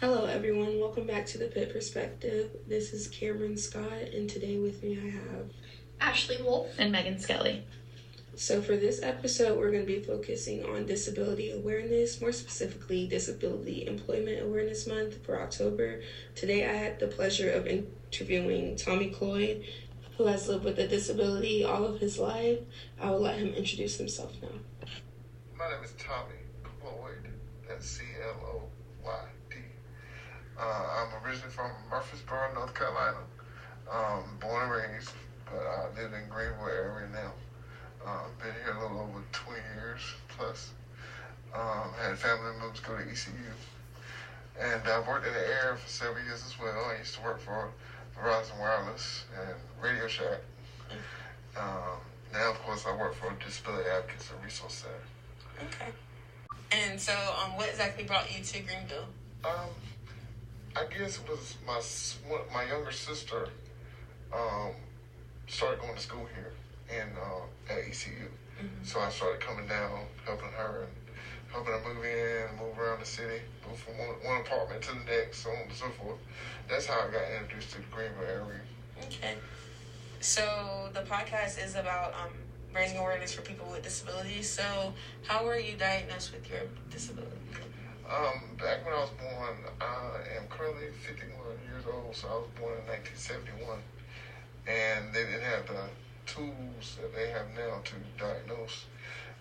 Hello, everyone. Welcome back to the Pitt Perspective. This is Cameron Scott, and today with me I have Ashley Wolf and Megan Skelly. So, for this episode, we're going to be focusing on disability awareness, more specifically, Disability Employment Awareness Month for October. Today, I had the pleasure of interviewing Tommy Cloyd, who has lived with a disability all of his life. I will let him introduce himself now. My name is Tommy Cloyd. That's C L O Y D. Uh, I'm originally from Murfreesboro, North Carolina. Um, born and raised, but I live in Greenville area now. Uh, been here a little over 20 years plus. Um, had family members go to ECU. And I've worked in the area for several years as well. I used to work for Verizon Wireless and Radio Shack. Um, now, of course, I work for Disability Advocates and Resource Center. Okay. And so, um, what exactly brought you to Greenville? Um, I guess it was my my younger sister um, started going to school here in uh, at ECU, mm-hmm. so I started coming down, helping her and helping her move in, move around the city, move from one, one apartment to the next, so on and so forth. That's how I got introduced to the Greenville area. Okay. So the podcast is about um, raising awareness for people with disabilities. So how were you diagnosed with your disability? Um, back when I was born, I am currently 51 years old, so I was born in 1971. And they didn't have the tools that they have now to diagnose.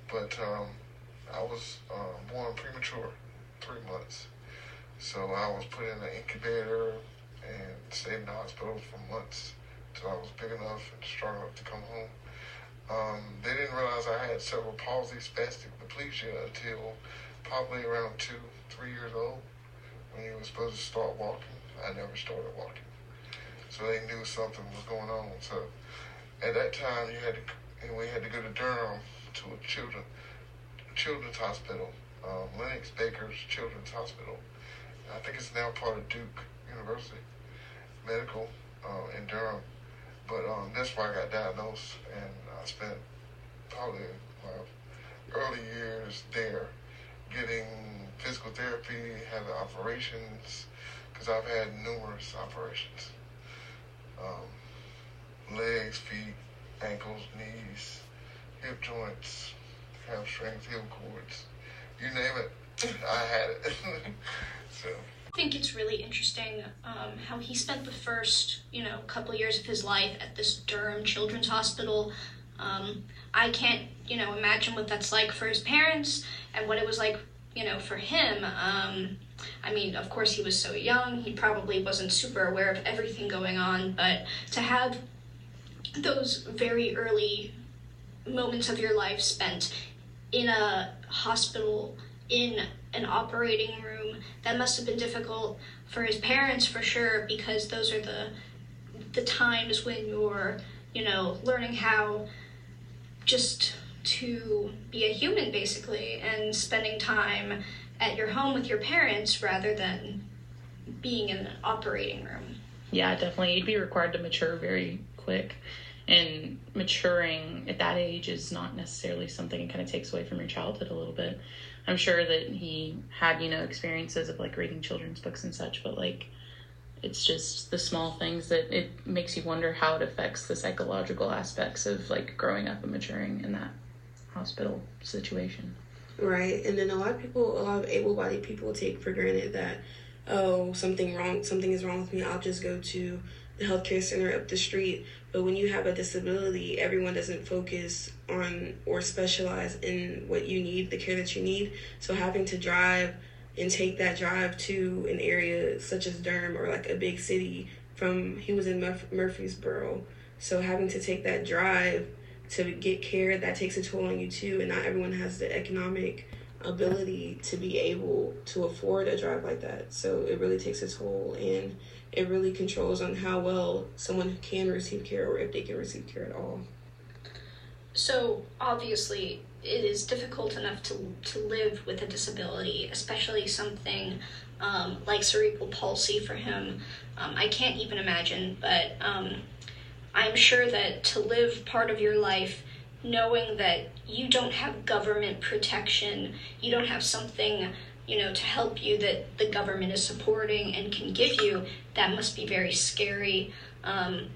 But um, I was uh, born premature, three months. So I was put in an incubator and stayed in the hospital for months until I was big enough and strong enough to come home. Um, they didn't realize I had cerebral palsy, spastic diplegia until probably around two, three years old when he was supposed to start walking. I never started walking. So they knew something was going on. So at that time, you had to, we had to go to Durham to a children, children's hospital, um, Lenox Baker's Children's Hospital. I think it's now part of Duke University Medical uh, in Durham. But um, that's where I got diagnosed, and I spent probably my early years there getting physical therapy, having operations, because I've had numerous operations. Um, legs, feet, ankles, knees, hip joints, hamstrings, heel cords, you name it, I had it. so. I think it's really interesting um, how he spent the first, you know, couple years of his life at this Durham Children's Hospital. Um, I can't, you know, imagine what that's like for his parents and what it was like, you know, for him. Um, I mean, of course, he was so young, he probably wasn't super aware of everything going on, but to have those very early moments of your life spent in a hospital, in an operating room, that must have been difficult for his parents for sure, because those are the the times when you're, you know, learning how just to be a human basically and spending time at your home with your parents rather than being in an operating room. Yeah, definitely. You'd be required to mature very quick. And maturing at that age is not necessarily something that kind of takes away from your childhood a little bit. I'm sure that he had, you know, experiences of like reading children's books and such, but like it's just the small things that it makes you wonder how it affects the psychological aspects of like growing up and maturing in that hospital situation. Right. And then a lot of people, a lot of able bodied people take for granted that, oh, something wrong, something is wrong with me. I'll just go to the healthcare center up the street. But when you have a disability, everyone doesn't focus on or specialize in what you need, the care that you need. So having to drive and take that drive to an area such as Durham or like a big city from, he was in Murf- Murfreesboro. So having to take that drive to get care that takes a toll on you too and not everyone has the economic ability to be able to afford a drive like that. So it really takes a toll and it really controls on how well someone can receive care or if they can receive care at all. So obviously it is difficult enough to, to live with a disability especially something um, like cerebral palsy for him. Um, i can't even imagine but um, I'm sure that to live part of your life knowing that you don't have government protection, you don't have something, you know, to help you that the government is supporting and can give you, that must be very scary. Um,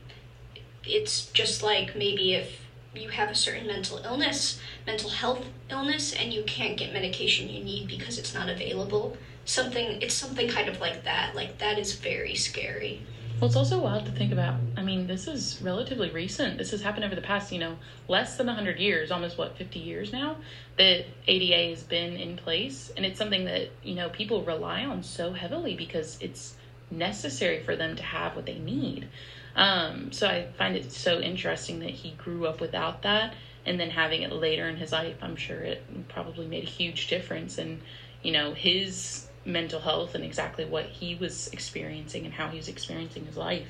it's just like maybe if you have a certain mental illness, mental health illness, and you can't get medication you need because it's not available. Something, it's something kind of like that. Like, that is very scary. Well, it's also wild to think about. I mean, this is relatively recent. This has happened over the past, you know, less than 100 years, almost what, 50 years now, that ADA has been in place. And it's something that, you know, people rely on so heavily because it's necessary for them to have what they need. Um, so I find it so interesting that he grew up without that and then having it later in his life, I'm sure it probably made a huge difference in, you know, his mental health and exactly what he was experiencing and how he was experiencing his life.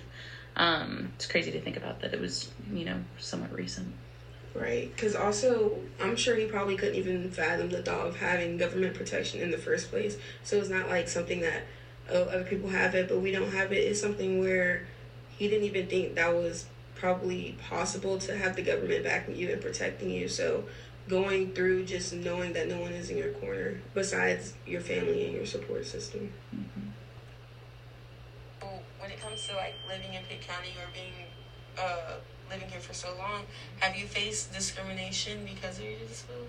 Um, it's crazy to think about that it was, you know, somewhat recent. Right, because also I'm sure he probably couldn't even fathom the thought of having government protection in the first place. So it's not like something that oh other people have it, but we don't have it. It's something where he didn't even think that was probably possible to have the government backing you and protecting you. So going through just knowing that no one is in your corner besides your family and your support system. Mm-hmm. When it comes to like living in Pitt County or being uh, living here for so long, have you faced discrimination because of your disability?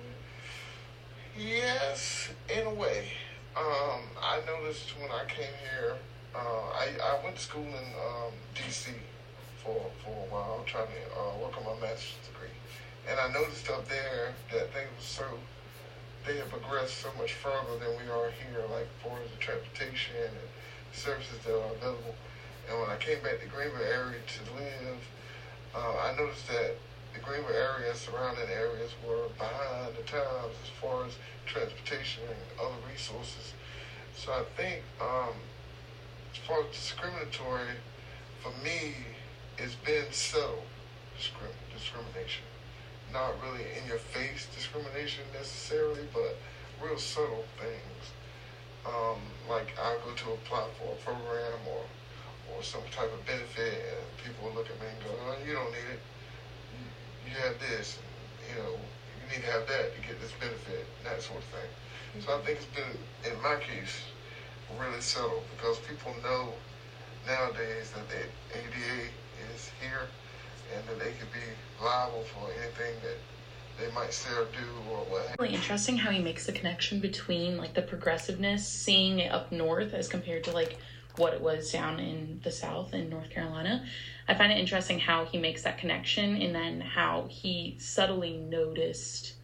Yes, in a way. Um, I noticed when I came here, uh, I, I went to school in um, D.C. for for a while, trying to uh, work on my master's degree. And I noticed up there that things were so, they have progressed so much further than we are here, like for the transportation and services that are available. And when I came back to the Greenville area to live, uh, I noticed that the Greenville area and surrounding areas were behind the times as far as transportation and other resources. So I think um, as far as discriminatory, for me, it's been subtle discrimination not really in your face discrimination necessarily, but real subtle things. Um, like I'll go to apply for a program or or some type of benefit, and people look at me and go, "Oh, you don't need it. You, you have this. And, you know, you need to have that to get this benefit, that sort of thing." Mm-hmm. So I think it's been, in my case, really subtle because people know nowadays that the ADA is here and that they could be liable for anything that they might say or do or what. Really interesting how he makes the connection between like the progressiveness, seeing it up north as compared to like what it was down in the south in North Carolina. I find it interesting how he makes that connection and then how he subtly noticed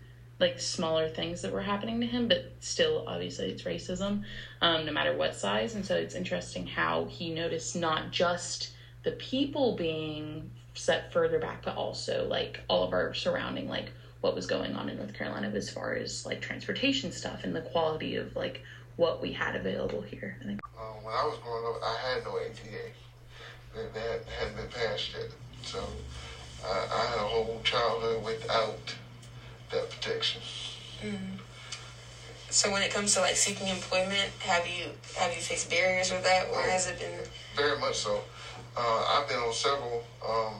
like smaller things that were happening to him, but still obviously it's racism, um, no matter what size. And so it's interesting how he noticed not just the people being set further back, but also like all of our surrounding, like what was going on in North Carolina as far as like transportation stuff and the quality of like what we had available here. I think. Um, when I was growing up, I had no ADA. That, that hadn't been passed yet. So I, I, had a whole childhood without that protection. Mm-hmm. So when it comes to like seeking employment, have you have you faced barriers with that, or has it been? Very much so. Uh, I've been on several um,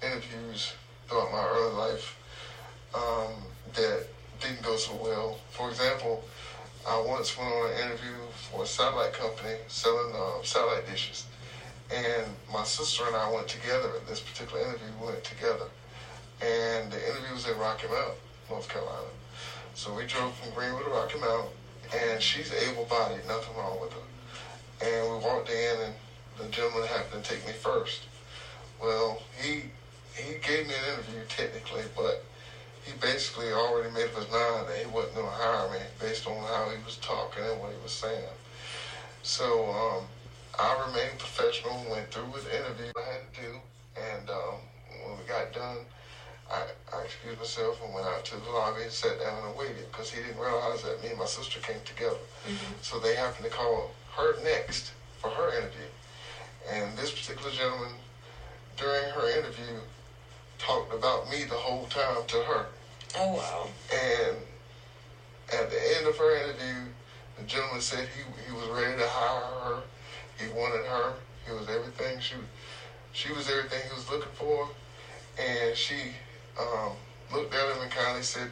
interviews throughout my early life um, that didn't go so well. For example, I once went on an interview for a satellite company selling uh, satellite dishes. And my sister and I went together. This particular interview we went together. And the interview was in Rocky Mount, North Carolina. So we drove from Greenwood to Rocky Mount, and she's able-bodied, nothing wrong with her. And we walked in, and the gentleman happened to take me first. Well, he he gave me an interview technically, but he basically already made up his mind that he wasn't to hire me based on how he was talking and what he was saying. So um, I remained professional, went through with the interview I had to do, and um, when we got done, I, I excused myself and went out to the lobby and sat down and waited because he didn't realize that me and my sister came together. Mm-hmm. So they happened to call her next for her interview. And this particular gentleman, during her interview, talked about me the whole time to her. Oh, wow. And at the end of her interview, the gentleman said he, he was ready to hire her. He wanted her. He was everything she, she was everything he was looking for. And she um, looked at him and kindly said,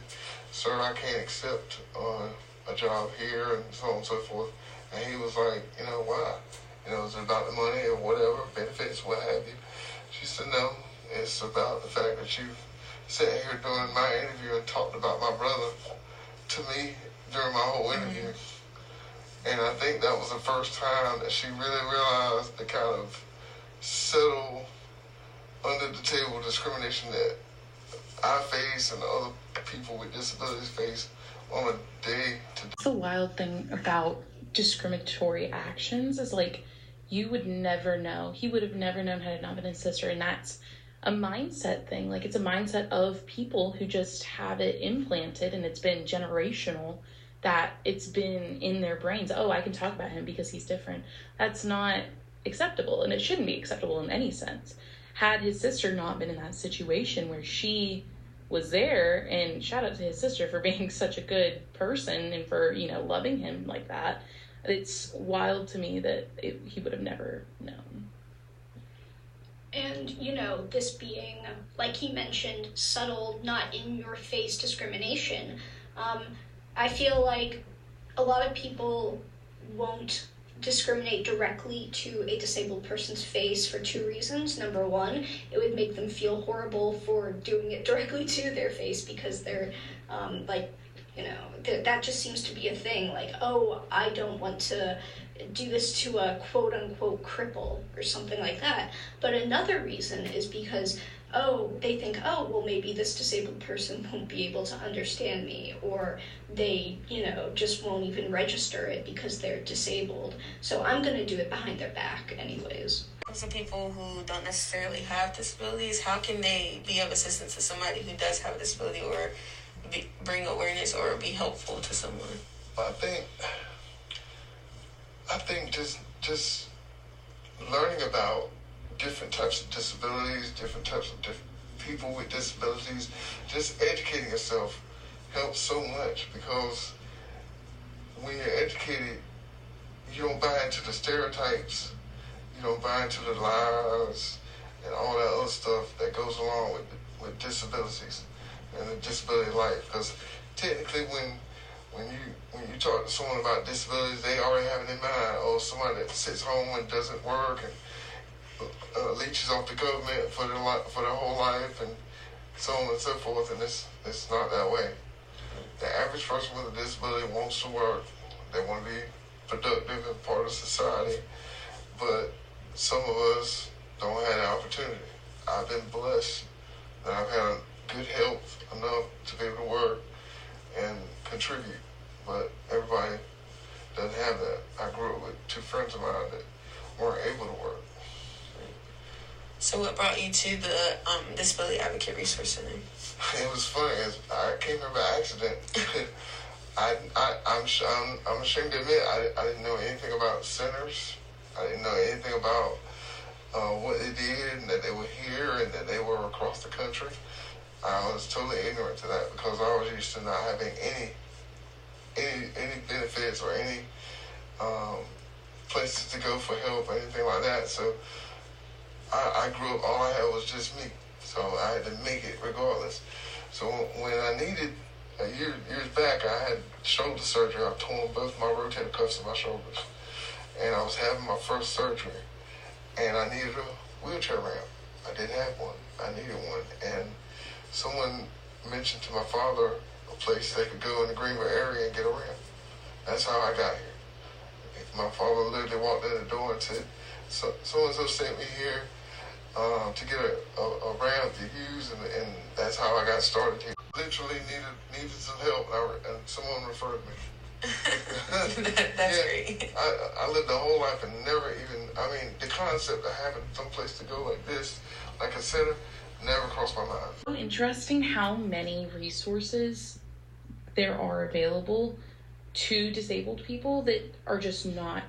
Sir, I can't accept uh, a job here and so on and so forth. And he was like, you know, why? You know, is it about the money or whatever, benefits, what have you? She said, no, it's about the fact that you sat here during my interview and talked about my brother to me during my whole interview. Mm-hmm. And I think that was the first time that she really realized the kind of subtle, under the table discrimination that I face and other people with disabilities face on a day to day. The wild thing about discriminatory actions is like you would never know. He would have never known had it not been his sister, and that's a mindset thing. Like it's a mindset of people who just have it implanted and it's been generational that it's been in their brains. Oh, I can talk about him because he's different. That's not acceptable and it shouldn't be acceptable in any sense. Had his sister not been in that situation where she was there and shout out to his sister for being such a good person and for, you know, loving him like that. It's wild to me that it, he would have never known. And, you know, this being, like he mentioned, subtle, not in your face discrimination, um, I feel like a lot of people won't discriminate directly to a disabled person's face for two reasons. Number one, it would make them feel horrible for doing it directly to their face because they're um, like, you know, th- that just seems to be a thing. Like, oh, I don't want to do this to a quote unquote cripple or something like that. But another reason is because oh, they think, oh, well, maybe this disabled person won't be able to understand me, or they, you know, just won't even register it because they're disabled. So I'm going to do it behind their back, anyways. Some people who don't necessarily have disabilities, how can they be of assistance to somebody who does have a disability or be, bring awareness or be helpful to someone? I think, I think just just learning about different types of disabilities, different types of diff- people with disabilities. Just educating yourself helps so much because when you're educated, you don't buy into the stereotypes, you don't buy into the lies and all that other stuff that goes along with with disabilities and the disability life. Because technically, when when you when you talk to someone about disabilities, they already have it in mind. Oh, somebody that sits home and doesn't work and uh, leeches off the government for their li- for their whole life and so on and so forth. And it's it's not that way. The average person with a disability wants to work. They want to be productive and part of society. But some of us don't have the opportunity. I've been blessed that I've had good health enough to be able to work and contribute. But everybody doesn't have that. I grew up with two friends of mine that weren't able to work. So, what brought you to the um, Disability Advocate Resource Center? It was funny. I came here by accident. I, I, I'm, I'm, I'm ashamed to admit I, I didn't know anything about centers. I didn't know anything about uh, what they did and that they were here and that they were across the country. I was totally ignorant to that because I was used to not having any any any benefits or any um, places to go for help or anything like that. So I, I grew up, all I had was just me. So I had to make it regardless. So when I needed, a year, years back, I had shoulder surgery. I torn both my rotator cuffs in my shoulders. And I was having my first surgery. And I needed a wheelchair ramp. I didn't have one. I needed one. And someone mentioned to my father a place they could go in the Greenville area and get a ramp. That's how I got here. My father literally walked in the door and said, so, so-and-so sent me here um, to get a, a, a, ramp to use, and, and, that's how I got started here. Literally needed needed some help, and, I, and someone referred me. that, that's yeah, great. I, I lived a whole life and never even, I mean, the concept of having some place to go like this, like a center, never crossed my mind. So interesting how many resources there are available to disabled people that are just not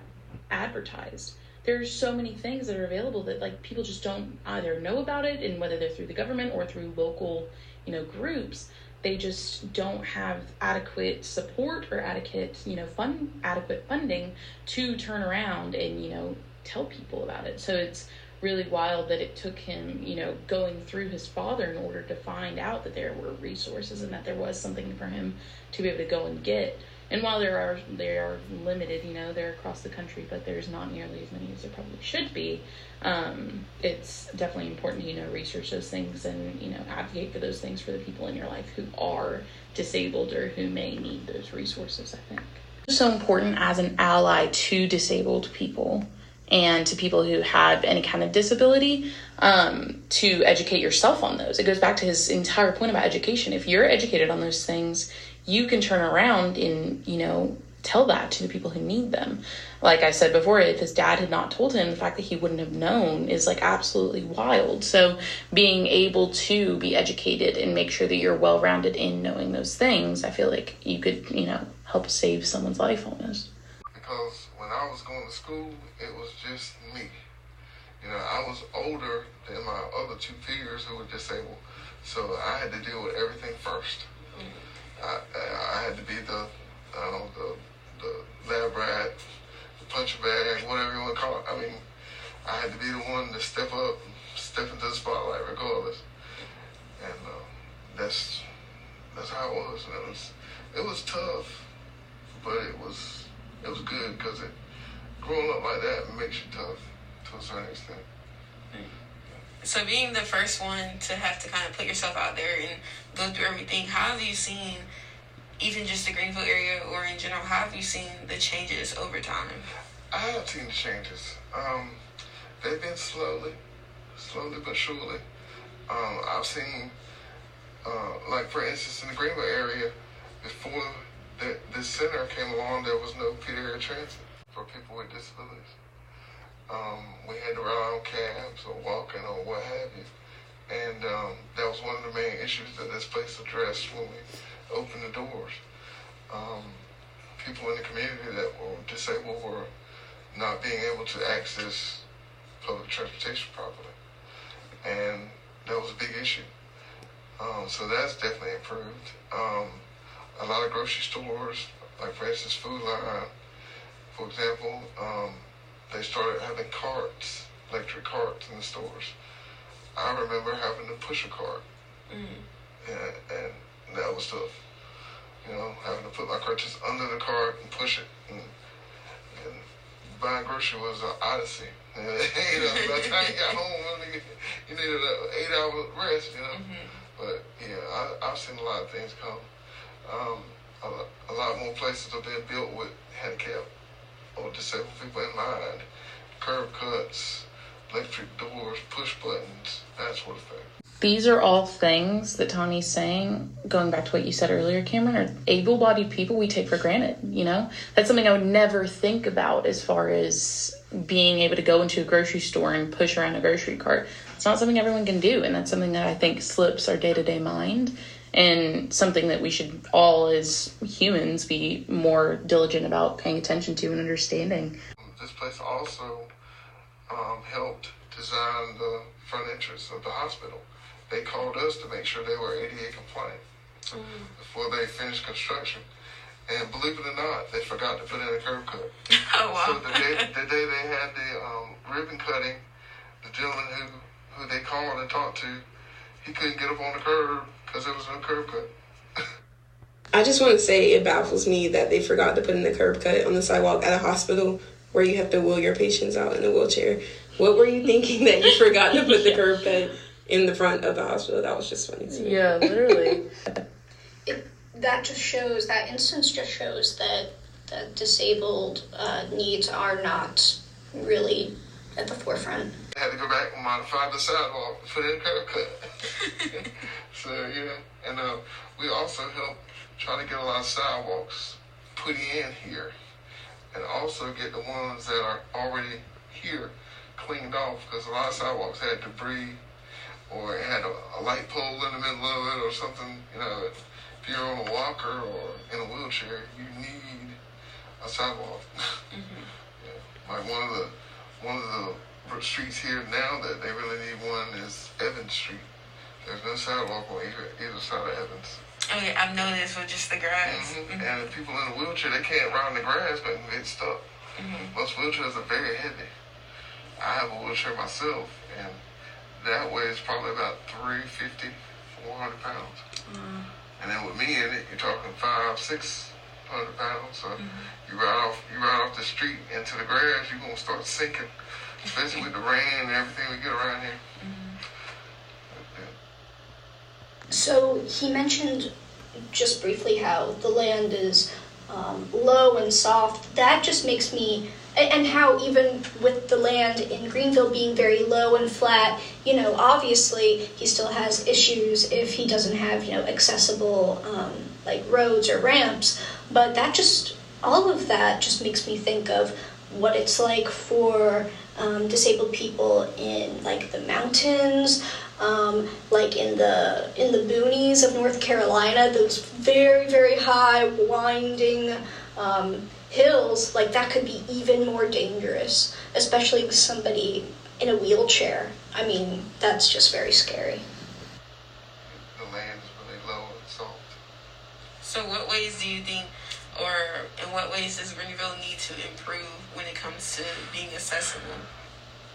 advertised there's so many things that are available that like people just don't either know about it and whether they're through the government or through local you know groups they just don't have adequate support or adequate you know fund adequate funding to turn around and you know tell people about it. So it's really wild that it took him you know going through his father in order to find out that there were resources and that there was something for him to be able to go and get And while there are they are limited, you know, they're across the country, but there's not nearly as many as there probably should be. Um, it's definitely important to you know research those things and you know advocate for those things for the people in your life who are disabled or who may need those resources. I think so important as an ally to disabled people and to people who have any kind of disability um, to educate yourself on those. It goes back to his entire point about education. If you're educated on those things, you can turn around and, you know, tell that to the people who need them. Like I said before, if his dad had not told him, the fact that he wouldn't have known is like absolutely wild. So being able to be educated and make sure that you're well rounded in knowing those things, I feel like you could, you know, help save someone's life almost. Because when I was going to school, it was just me. You know, I was older than my other two peers who were disabled, so I had to deal with everything 1st I, I had to be the, uh, the the lab rat, the punch bag, whatever you want to call it. I mean, I had to be the one to step up, step into the spotlight regardless, and uh, that's that's how it was. And it was it was tough, but it was it was good because it growing up like that makes you tough to a certain extent. So being the first one to have to kind of put yourself out there and go through everything, how have you seen even just the Greenville area or in general, how have you seen the changes over time? I have seen the changes. Um, they've been slowly, slowly but surely. Um, I've seen, uh, like for instance, in the Greenville area, before the, this center came along, there was no paratransit for people with disabilities. Um, we had to rely on cabs or walking or what have you. And um, that was one of the main issues that this place addressed when we opened the doors. Um, people in the community that were disabled were not being able to access public transportation properly. And that was a big issue. Um, so that's definitely improved. Um, a lot of grocery stores, like for instance, Food Lion, for example, um, they started having carts, electric carts in the stores. I remember having to push a cart, Mm. and, and that was tough. You know, having to put my just under the cart and push it. And, and buying groceries was an odyssey. you know, by the time you got home, you needed an eight-hour rest. You know, Mm-hmm. but yeah, I, I've seen a lot of things come. Um, a, a lot more places are being built with handicap disabled people in mind. Curb cuts, electric doors, push buttons, that sort of thing. These are all things that Tommy's saying, going back to what you said earlier, Cameron, are able bodied people we take for granted. You know, that's something I would never think about as far as being able to go into a grocery store and push around a grocery cart. It's not something everyone can do, and that's something that I think slips our day to day mind and something that we should all, as humans, be more diligent about paying attention to and understanding. This place also um, helped design the front entrance of the hospital. They called us to make sure they were ADA compliant before they finished construction. And believe it or not, they forgot to put in a curb cut. Oh So wow. the day, the day they had the um, ribbon cutting, the gentleman who, who they called and talked to, he couldn't get up on the curb because there was no curb cut. I just want to say it baffles me that they forgot to put in the curb cut on the sidewalk at a hospital where you have to wheel your patients out in a wheelchair. What were you thinking that you forgot to put the curb cut in the front of the hospital? That was just funny to me. Yeah, literally. it, that just shows that instance just shows that that disabled uh, needs are not really at the forefront. Had to go back and modify the sidewalk, a curb cut. so yeah, and uh, we also help try to get a lot of sidewalks put in here, and also get the ones that are already here cleaned off because a lot of sidewalks had debris or it had a, a light pole in the middle of it or something. You know, if you're on a walker or in a wheelchair, you need a sidewalk. yeah. Like one of the one of the streets here now that they really need one is Evans Street. There's no sidewalk on either, either side of Evans. Oh, yeah, I've noticed with just the grass. hmm And the people in a wheelchair, they can't ride in the grass but get stuck. Mm-hmm. Most wheelchairs are very heavy. I have a wheelchair myself, and that weighs probably about 350, 400 pounds. Mm-hmm. And then with me in it, you're talking five, six hundred pounds. So you ride off, you ride off the street into the grass, you're gonna start sinking, especially with the rain and everything we get around here. So he mentioned just briefly how the land is um, low and soft. That just makes me, and how even with the land in Greenville being very low and flat, you know, obviously he still has issues if he doesn't have, you know, accessible um, like roads or ramps. But that just, all of that just makes me think of what it's like for um, disabled people in like the mountains, um, like in the in the boonies of North Carolina, those very very high winding um, hills. Like that could be even more dangerous, especially with somebody in a wheelchair. I mean, that's just very scary. The land is really low and soft. So, what ways do you think, or in what ways does Greenville need to improve when it comes to being accessible?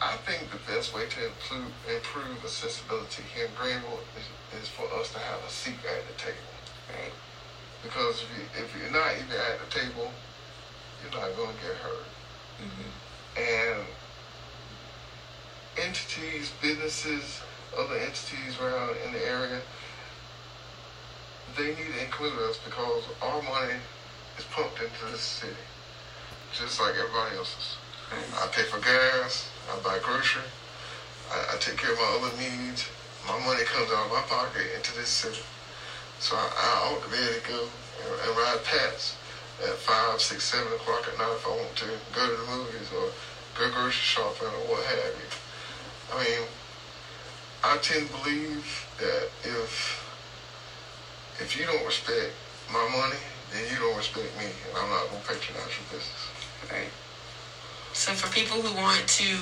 I think the best way to improve, improve accessibility here in Greenville is, is for us to have a seat at the table. Right. Because if, you, if you're not even at the table, you're not going to get hurt. Mm-hmm. And entities, businesses, other entities around in the area, they need to include us because our money is pumped into this city, just like everybody else's. I pay for gas, I buy grocery, I, I take care of my other needs. My money comes out of my pocket into this city. So I, I ought to be able to go and, and ride PATS at five, six, seven o'clock at night if I want to, go to the movies or go grocery shopping or what have you. I mean, I tend to believe that if if you don't respect my money, then you don't respect me, and I'm not gonna patronize your business. Right. So, for people who want to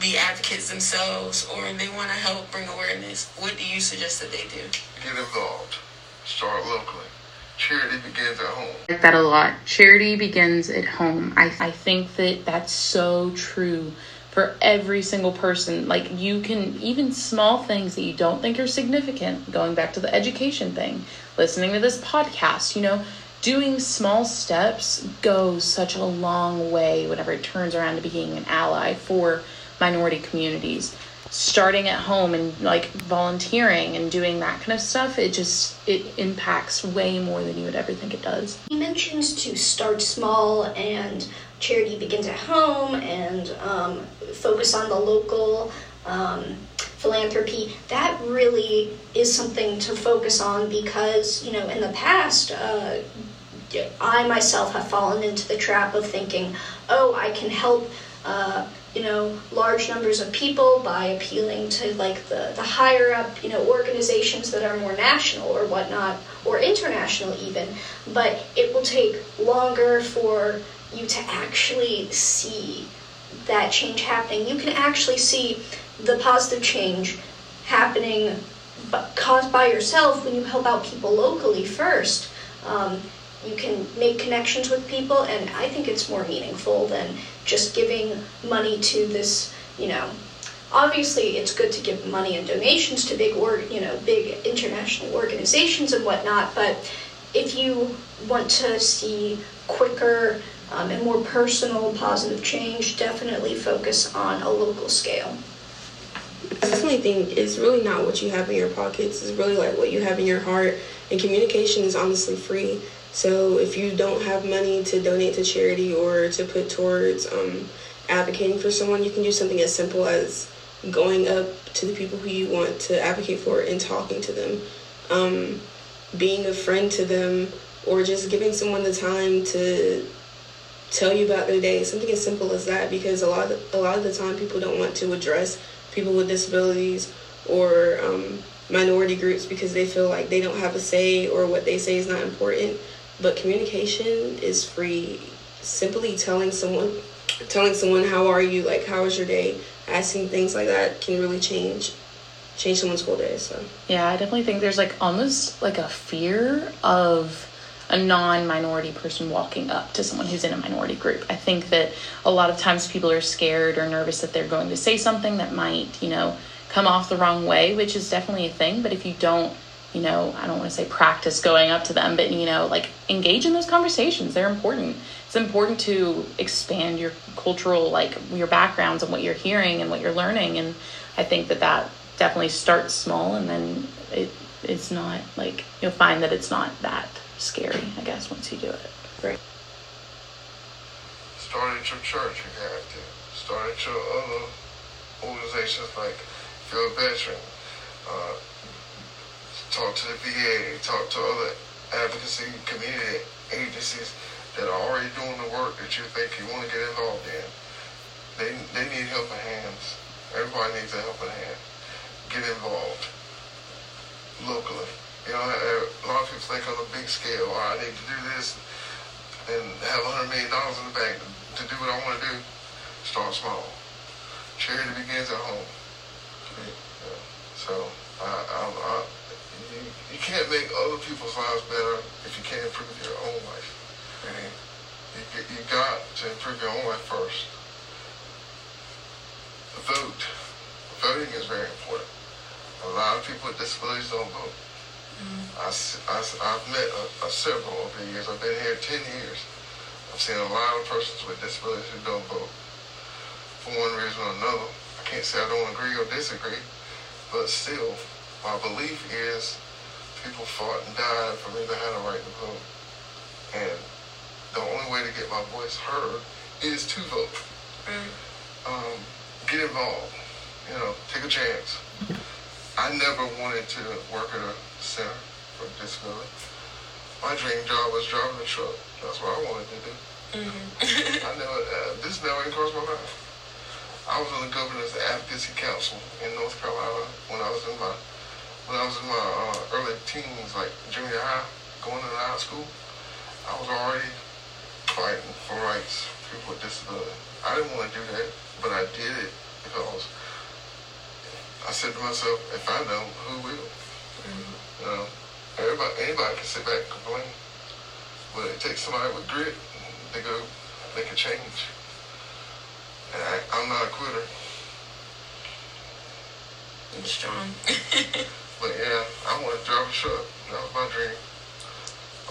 be advocates themselves or they want to help bring awareness, what do you suggest that they do? Get involved. Start locally. Charity begins at home. I like that a lot. Charity begins at home. I, I think that that's so true for every single person. Like, you can, even small things that you don't think are significant, going back to the education thing, listening to this podcast, you know, doing small steps goes such a long way whenever it turns around to being an ally for minority communities starting at home and like volunteering and doing that kind of stuff it just it impacts way more than you would ever think it does He mentions to start small and charity begins at home and um, focus on the local um, philanthropy. That really is something to focus on because, you know, in the past, uh, I myself have fallen into the trap of thinking, oh, I can help. Uh, you know, large numbers of people by appealing to like the, the higher up, you know, organizations that are more national or whatnot, or international even. But it will take longer for you to actually see that change happening. You can actually see the positive change happening caused by yourself when you help out people locally first. Um, you can make connections with people, and I think it's more meaningful than just giving money to this, you know. Obviously, it's good to give money and donations to big, you know, big international organizations and whatnot. But if you want to see quicker um, and more personal positive change, definitely focus on a local scale. I definitely think it's really not what you have in your pockets. It's really like what you have in your heart. And communication is honestly free. So if you don't have money to donate to charity or to put towards um, advocating for someone, you can do something as simple as going up to the people who you want to advocate for and talking to them, um, being a friend to them, or just giving someone the time to tell you about their day. Something as simple as that, because a lot of, a lot of the time people don't want to address people with disabilities or um, minority groups because they feel like they don't have a say or what they say is not important. But communication is free. Simply telling someone, telling someone how are you, like how was your day, asking things like that can really change, change someone's whole day. So. Yeah, I definitely think there's like almost like a fear of a non minority person walking up to someone who's in a minority group. I think that a lot of times people are scared or nervous that they're going to say something that might, you know, come off the wrong way, which is definitely a thing. But if you don't you know, I don't want to say practice going up to them, but you know, like engage in those conversations. They're important. It's important to expand your cultural, like your backgrounds and what you're hearing and what you're learning. And I think that that definitely starts small, and then it it's not like you'll find that it's not that scary. I guess once you do it. Great. Start at your church. You have to start at your other organizations like if you're veteran. Uh, talk to the VA, talk to other advocacy community agencies that are already doing the work that you think you want to get involved in. They, they need helping hands. Everybody needs a helping hand. Get involved locally. You know, a lot of people think on a big scale, oh, I need to do this and have $100 million in the bank to do what I want to do. Start small. Charity begins at home. Yeah. So I, I, I you, can't make other people's lives better if you can't improve your own life. And you, you got to improve your own life first. Vote. Voting is very important. A lot of people with disabilities don't vote. Mm-hmm. I, I, I've met a, a several over the years. I've been here 10 years. I've seen a lot of persons with disabilities who don't vote for one reason or another. I can't say I don't agree or disagree, but still, my belief is people fought and died for me to have the right to vote. And the only way to get my voice heard is to vote. Mm. Um, get involved. You know, take a chance. I never wanted to work at a center for disability. My dream job was driving a truck. That's what I wanted to do. Mm-hmm. I never, uh, this never even crossed my mind. I was on the governor's advocacy council in North Carolina when I was in my when I was in my uh, early teens, like junior high, going into high school, I was already fighting for rights people with disability. I didn't want to do that, but I did it because I said to myself, if I don't, who will? Mm-hmm. You know, everybody, anybody can sit back and complain, but it takes somebody with grit to go make a change. And I, I'm not a quitter. I'm strong. But yeah, I want to drive a truck. That was my dream.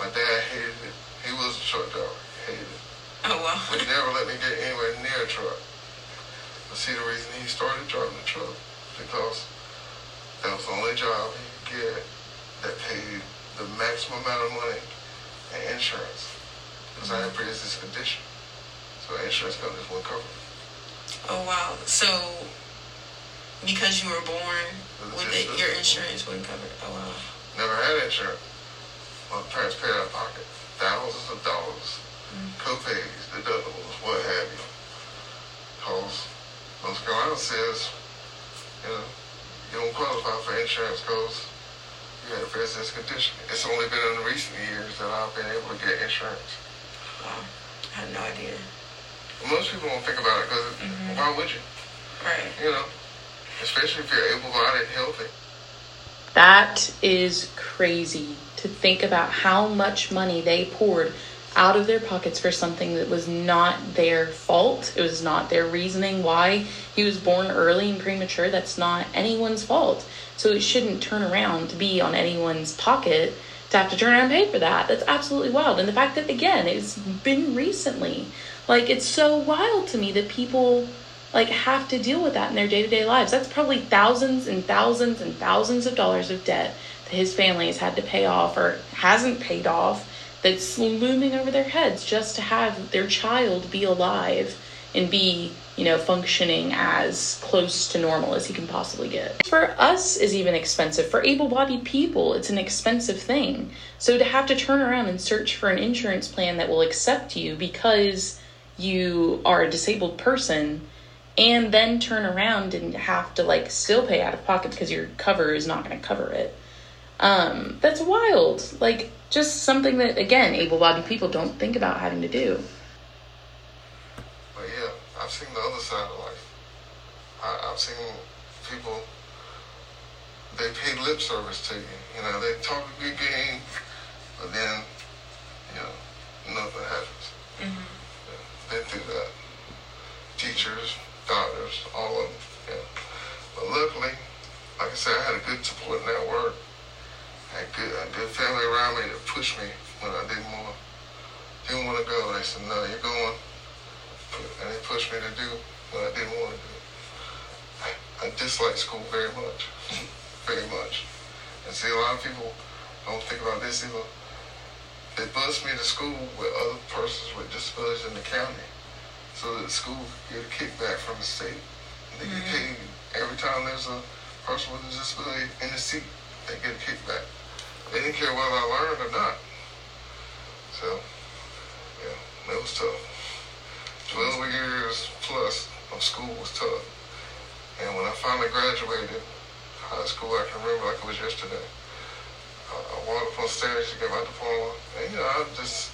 My dad hated it. He was a truck driver. He hated it. Oh wow. But he never let me get anywhere near a truck. But see the reason he started driving the truck because that was the only job he could get that paid the maximum amount of money and insurance. Because I had mm-hmm. pre-existing condition. So insurance companies wouldn't cover it. Oh wow. So because you were born with it, your insurance wouldn't cover it. Oh wow. Never had insurance. My parents paid out of pocket thousands of dollars, mm-hmm. co-pays, deductibles, what have you. Because North Carolina says, you know, you don't qualify for insurance because you had a pre-existing condition. It's only been in the recent years that I've been able to get insurance. Wow. I had no idea. Most people don't think about it because mm-hmm. why would you? Right. You know especially if you're able-bodied and healthy. That is crazy to think about how much money they poured out of their pockets for something that was not their fault. It was not their reasoning why he was born early and premature. That's not anyone's fault. So it shouldn't turn around to be on anyone's pocket to have to turn around and pay for that. That's absolutely wild. And the fact that, again, it's been recently. Like, it's so wild to me that people like have to deal with that in their day-to-day lives. That's probably thousands and thousands and thousands of dollars of debt that his family has had to pay off or hasn't paid off that's looming over their heads just to have their child be alive and be you know functioning as close to normal as he can possibly get. For us is even expensive. For able-bodied people it's an expensive thing. So to have to turn around and search for an insurance plan that will accept you because you are a disabled person and then turn around and have to like still pay out of pocket because your cover is not going to cover it. Um, that's wild. Like just something that again able-bodied people don't think about having to do. But yeah, I've seen the other side of life. I, I've seen people. They pay lip service to you. You know, they talk a good game, but then, you know, nothing happens. Mm-hmm. Yeah, been through that. Teachers, doctors, all of them. Yeah. But luckily, like I said, I had a good support network. had good, a good family around me that pushed me when I didn't want didn't to go. They said, "No, you're going," and they pushed me to do what I didn't want to do. I, I dislike school very much, very much. And see, a lot of people don't think about this either. They bused me to school with other persons with disabilities in the county, so that the school could get a kickback from the state. They get paid every time there's a person with a disability in the seat. They get a kickback. They didn't care whether I learned or not. So, yeah, it was tough. 12 years plus of school was tough. And when I finally graduated high school, I can remember like it was yesterday. I, I walked up on stage to get my diploma, and you know, I just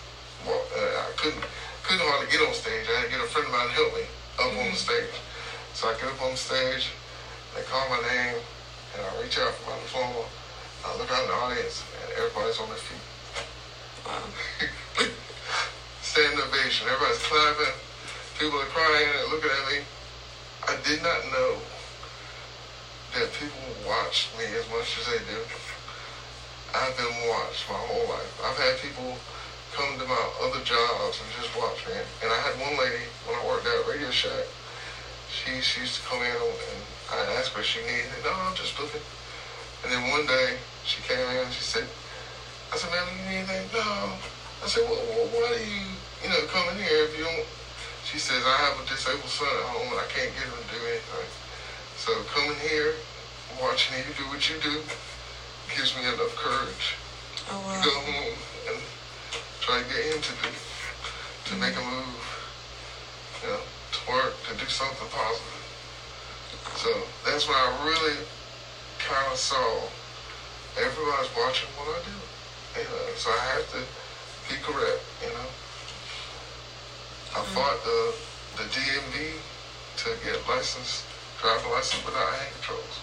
walked, uh, I couldn't couldn't hardly get on stage. I had to get a friend of mine to help me up on the mm-hmm. stage. So I get up on the stage, they call my name, and I reach out for my diploma. I look out in the audience, and everybody's on their feet. Wow. Standing ovation. Everybody's clapping. People are crying and looking at me. I did not know that people watch me as much as they do. I've been watched my whole life. I've had people come to my other jobs and just watch me. And I had one lady when I worked at Radio Shack. She, she used to come in and I asked her if she needed it. No, I'm just looking. And then one day she came in and she said, I said, man, you need anything? No. I said, well, well, why do you, you know, come in here if you don't? She says, I have a disabled son at home and I can't get him to do anything. So coming here, watching you do what you do, gives me enough courage Oh to go home and try to get him to do, to make a move, you know, to work, to do something positive. So that's when I really kind of saw everybody's watching what I do. You know, so I have to be correct, you know. I mm-hmm. fought the the DMV to get license, driver license without hand controls.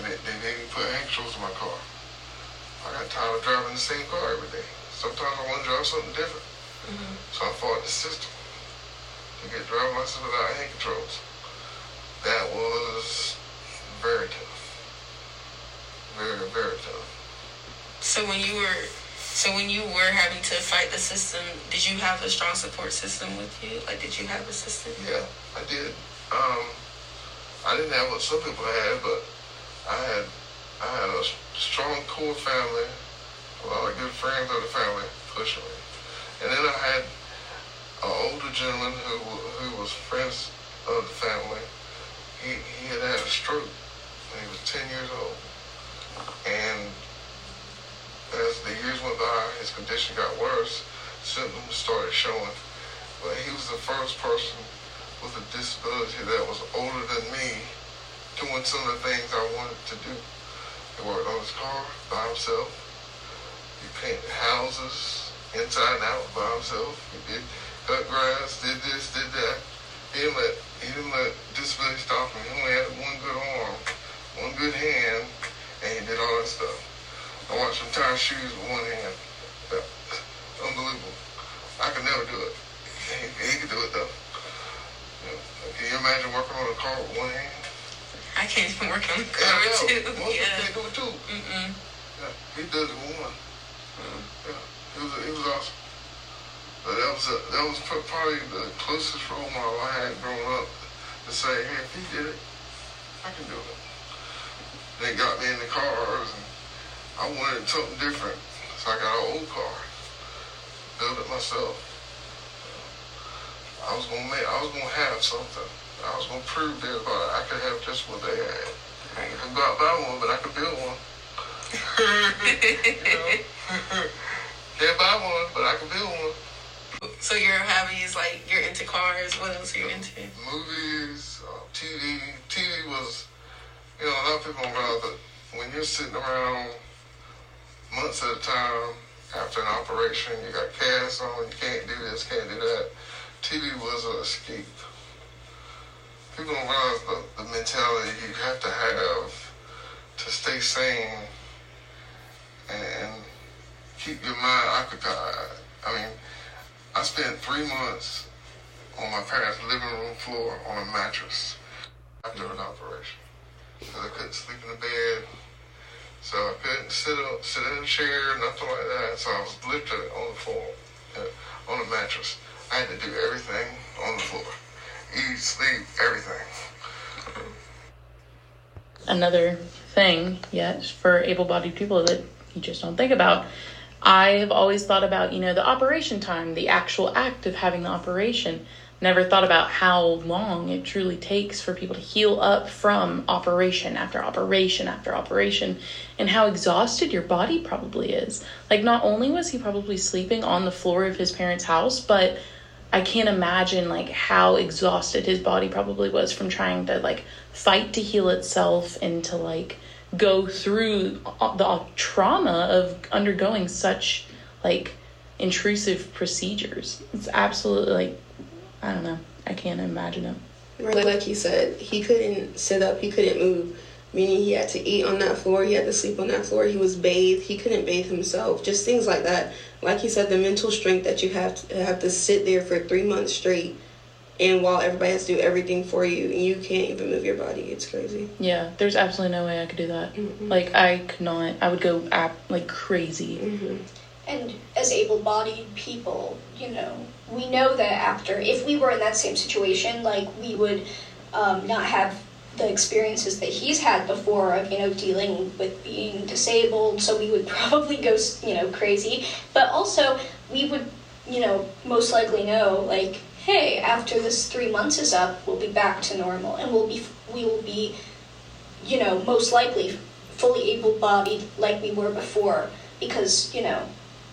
And they, they didn't put hand controls in my car. I got tired of driving the same car every day. Sometimes I want to drive something different. So I fought the system to get driver license without hand controls. That was very tough. Very, very tough. So when you were, so when you were having to fight the system, did you have a strong support system with you? Like, did you have a system? Yeah, I did. Um, I didn't have what some people had, but I had I had a strong core family, a lot of good friends of the family pushing me, and then I had an older gentleman who who was friends of the family. He he had had a stroke when he was ten years old, and as the years went by, his condition got worse. Symptoms started showing, but he was the first person with a disability that was older than me doing some of the things I wanted to do. He worked on his car by himself. He painted houses inside and out by himself. He did cut grass, did this, did that. He didn't let he didn't let disability stop him. He only had one good arm, one good hand, and he did all that stuff. I watched him tie shoes with one hand. Yeah. Unbelievable. I could never do it. He, he could do it though. Yeah. Can you imagine working on a car with one hand? I can't even work on the Yeah, car I know. too. Most people Yeah. can't do it too. Mm-mm. Yeah, he does it with one. Yeah, it was it was awesome. But that was a, that was probably the closest role model I had growing up to say, hey, if he did it, I can do it. They got me in the cars, and I wanted something different, so I got an old car, built it myself. I was gonna make, I was gonna have something. I was gonna prove to everybody I could have just what they had. I could go out buy one, but I could build one. You know? Can't buy one, but I can build one. so your hobbies, like you're into cars. What else are you into? Movies, uh, TV. TV was, you know, a lot of people don't realize that when you're sitting around months at a time after an operation, you got casts on, you can't do this, can't do that. TV was an escape. People don't realize the, the mentality you have to have to stay sane and keep your mind occupied. I mean, I spent three months on my parents' living room floor on a mattress after an operation. Because I couldn't sleep in the bed, So I couldn't sit up, sit in a chair, nothing like that. So I was lifted on the floor, uh, on a mattress. I had to do everything on the floor, eat, sleep, everything. Another thing, yet for able-bodied people that you just don't think about. I have always thought about, you know, the operation time, the actual act of having the operation never thought about how long it truly takes for people to heal up from operation after operation after operation and how exhausted your body probably is. Like, not only was he probably sleeping on the floor of his parents' house, but I can't imagine like how exhausted his body probably was from trying to like fight to heal itself and to like go through the trauma of undergoing such like intrusive procedures. It's absolutely like I don't know. I can't imagine it. Right, like he said, he couldn't sit up, he couldn't move, meaning he had to eat on that floor, he had to sleep on that floor, he was bathed, he couldn't bathe himself, just things like that. Like he said, the mental strength that you have to have to sit there for three months straight, and while everybody has to do everything for you, and you can't even move your body, it's crazy. Yeah, there's absolutely no way I could do that. Mm-hmm. Like I could not. I would go ap- like crazy. Mm-hmm. And as able-bodied people, you know, we know that after, if we were in that same situation, like we would um, not have the experiences that he's had before of you know dealing with being disabled so we would probably go you know crazy but also we would you know most likely know like hey after this three months is up we'll be back to normal and we'll be we will be you know most likely fully able-bodied like we were before because you know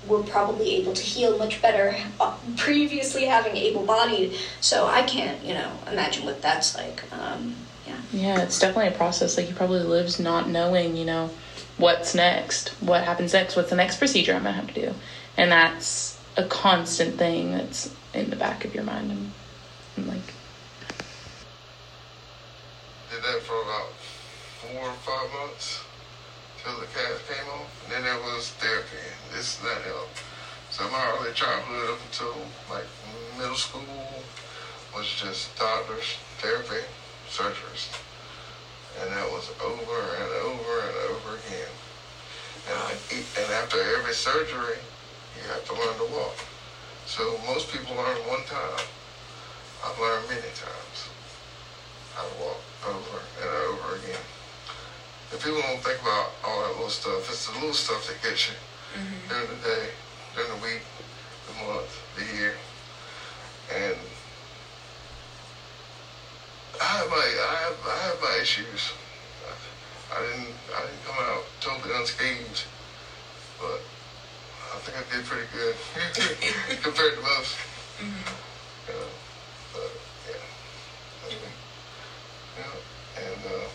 we're probably able to heal much better uh, previously having able-bodied. So I can't, you know, imagine what that's like. Um, yeah. Yeah, it's definitely a process. Like he probably lives not knowing, you know, what's next, what happens next, what's the next procedure I'm gonna have to do, and that's a constant thing that's in the back of your mind and, and like. Did that for about four or five months till the cast came off. And then there was therapy. This, and that helped. So my early childhood up until like middle school was just doctors, therapy, surgeries. And that was over and over and over again. And, and after every surgery, you have to learn to walk. So most people learn one time. I've learned many times how to walk over and over again. If people don't think about all that little stuff, it's the little stuff that gets you mm-hmm. during the day, during the week, the month, the year. And I have my I have I have my issues. I, didn't I didn't come out totally unscathed, but I think I did pretty good compared to most. Mm-hmm. You know, but yeah. Yeah, and. Uh,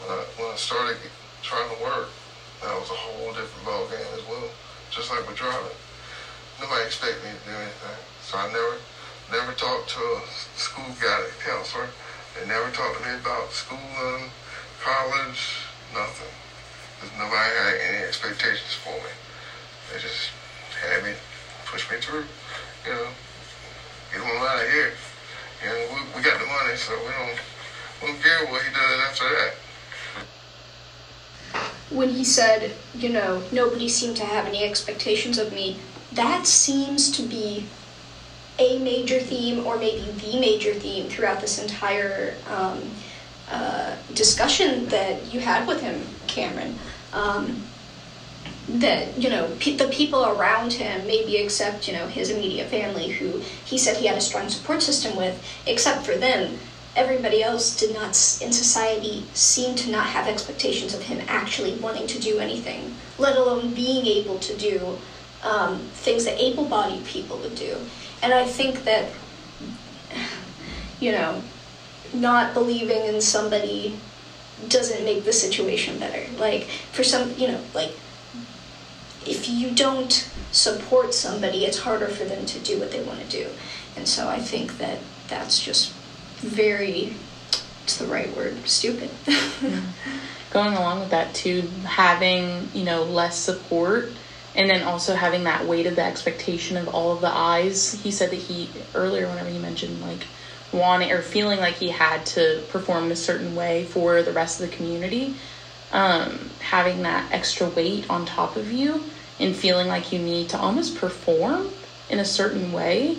when I, when I started trying to work, that was a whole different ball game as well. Just like with driving, nobody expected me to do anything, so I never never talked to a school guidance counselor. They never talked to me about schooling, college, nothing. Because nobody had any expectations for me. They just had me, push me through, you know, get him out of here. You know, we, we got the money, so we don't, we don't care what he does after that when he said, you know, nobody seemed to have any expectations of me, that seems to be a major theme, or maybe the major theme throughout this entire um, uh, discussion that you had with him, Cameron. Um, that you know pe- the people around him maybe except you know his immediate family who he said he had a strong support system with except for them everybody else did not in society seem to not have expectations of him actually wanting to do anything, let alone being able to do um, things that able-bodied people would do. And I think that, you know, not believing in somebody doesn't make the situation better. Like for some, you know, like if you don't support somebody, it's harder for them to do what they want to do. And so I think that that's just very it's the right word stupid yeah. going along with that too having you know less support and then also having that weight of the expectation of all of the eyes he said that he earlier whenever he mentioned like wanting or feeling like he had to perform a certain way for the rest of the community um, having that extra weight on top of you and feeling like you need to almost perform in a certain way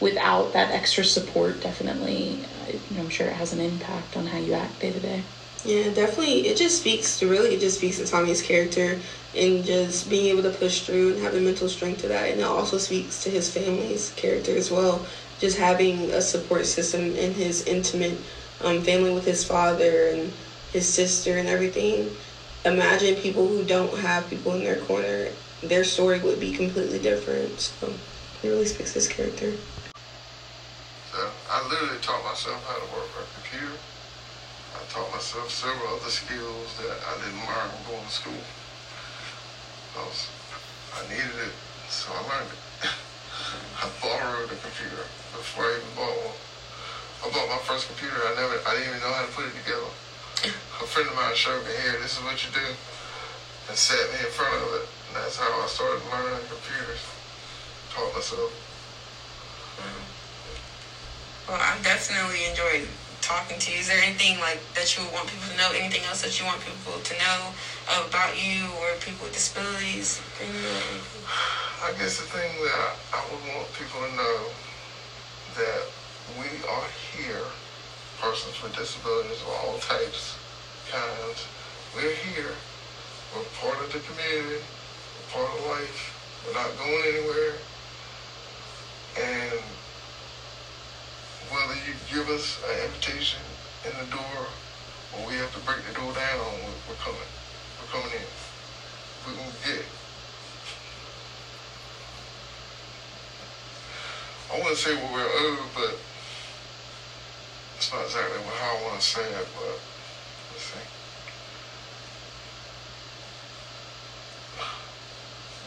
without that extra support definitely uh, i'm sure it has an impact on how you act day to day. Yeah definitely. It just speaks to really it just speaks to tommy's character and just being able to push through and have the mental strength to that. And it also speaks to his family's character as well. Just having a support system in his intimate um, family with his father and his sister and everything imagine people who don't have people in their corner their story would be completely different so it really speaks his character So I literally taught myself how to work a computer. I taught myself several other skills that I didn't learn going to school. Because I needed it, so I learned it. I borrowed a computer before I even bought one. I bought my first computer. I never, I didn't even know how to put it together. A friend of mine showed me here. This is what you do, and sat me in front of it. And that's how I started learning computers. Taught myself. Mm-hmm. Well, I definitely enjoyed talking to you. Is there anything like that you would want people to know? Anything else that you want people to know about you or people with disabilities? I guess the thing that I, I would want people to know that we are here, persons with disabilities of all types, kinds. We're here. We're part of the community. We're part of life. We're not going anywhere. And whether you give us an invitation in the door or we have to break the door down, we're, coming. We're coming in. We're going to get it. I wouldn't say what we're owed, but it's not exactly how I want to say it, but let's see.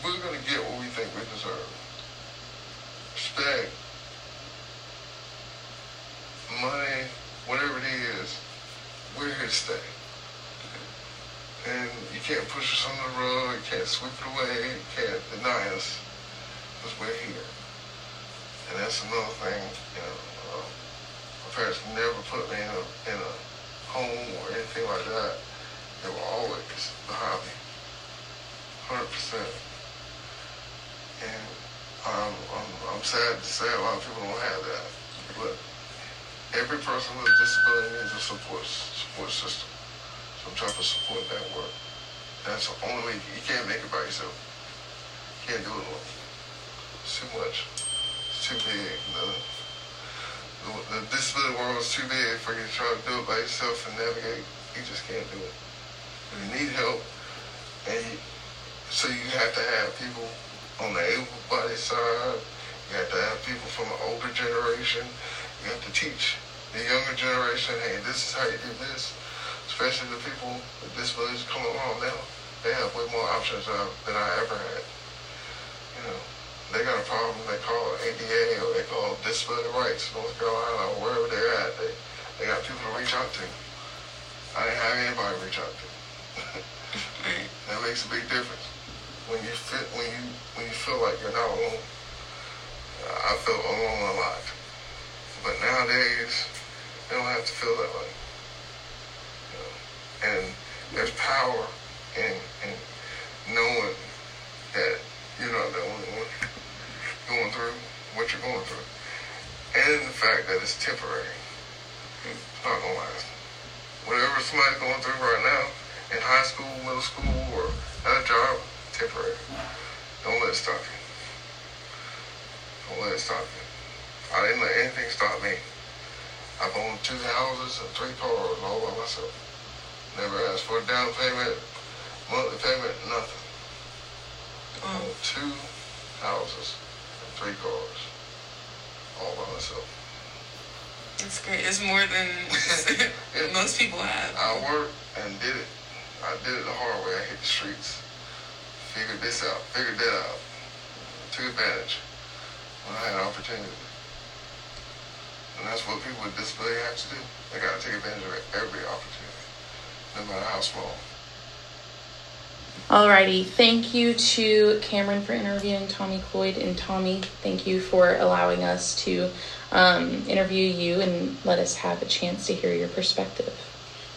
We're going to get what we think we deserve. Respect, money, whatever it is, we're here to stay. And you can't push us under the rug, you can't sweep it away, you can't deny us, because we're here. And that's another thing, you know, parents never put me in a, in a home or anything like that. They were always behind me, 100%. And um, I'm, I'm sad to say a lot of people don't have that. But every person with a disability needs a support, support system, some type of support network. That's the only way, you can't make it by yourself. You can't do it alone. It's too much too big. The, disability world is too big for you to try to do it by yourself and navigate. You just can't do it. You need help, and you, so you have to have people on the able-bodied side. You have to have people from the older generation. You have to teach the younger generation, hey, this is how you do this. Especially the people with disabilities coming along now. They have way more options uh, than I ever had. You know, they got a problem, they call ADA or they call disability rights, North Carolina, or wherever they're at. They, they got people to reach out to. I didn't have anybody reach out to. that makes a big difference. When you fit, when you when you feel like you're not alone. I felt alone a lot, but nowadays they don't have to feel that way. And there's power in in knowing that you're not the only one going through what you're going through. And the fact that it's temporary. It's not gonna last. Whatever somebody's going through right now, in high school, middle school, or at a job, temporary. Don't let it stop you. Don't let it stop you. I didn't let anything stop me. I've owned two houses and three cars all by myself. Never asked for a down payment, monthly payment, nothing. I own two houses three cars all by myself. It's great. It's more than most people have. I worked and did it. I did it the hard way. I hit the streets. Figured this out. Figured that out. Took advantage when I had an opportunity. And that's what people with disability have to do. They got to take advantage of every opportunity, no matter how small. Alrighty, thank you to Cameron for interviewing Tommy Cloyd, and Tommy, thank you for allowing us to um, interview you and let us have a chance to hear your perspective.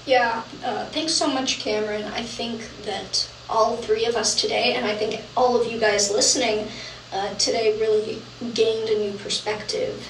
Yeah, uh, thanks so much, Cameron. I think that all three of us today, and I think all of you guys listening uh, today, really gained a new perspective.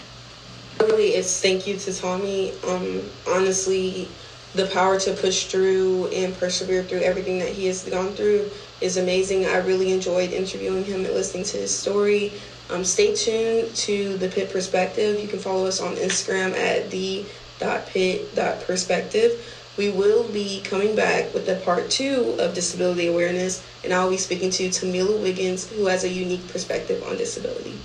Really, it's thank you to Tommy. Um, honestly, the power to push through and persevere through everything that he has gone through is amazing. I really enjoyed interviewing him and listening to his story. Um, stay tuned to the Pitt Perspective. You can follow us on Instagram at the.pit.perspective. We will be coming back with the part two of disability awareness, and I'll be speaking to Tamila Wiggins, who has a unique perspective on disability.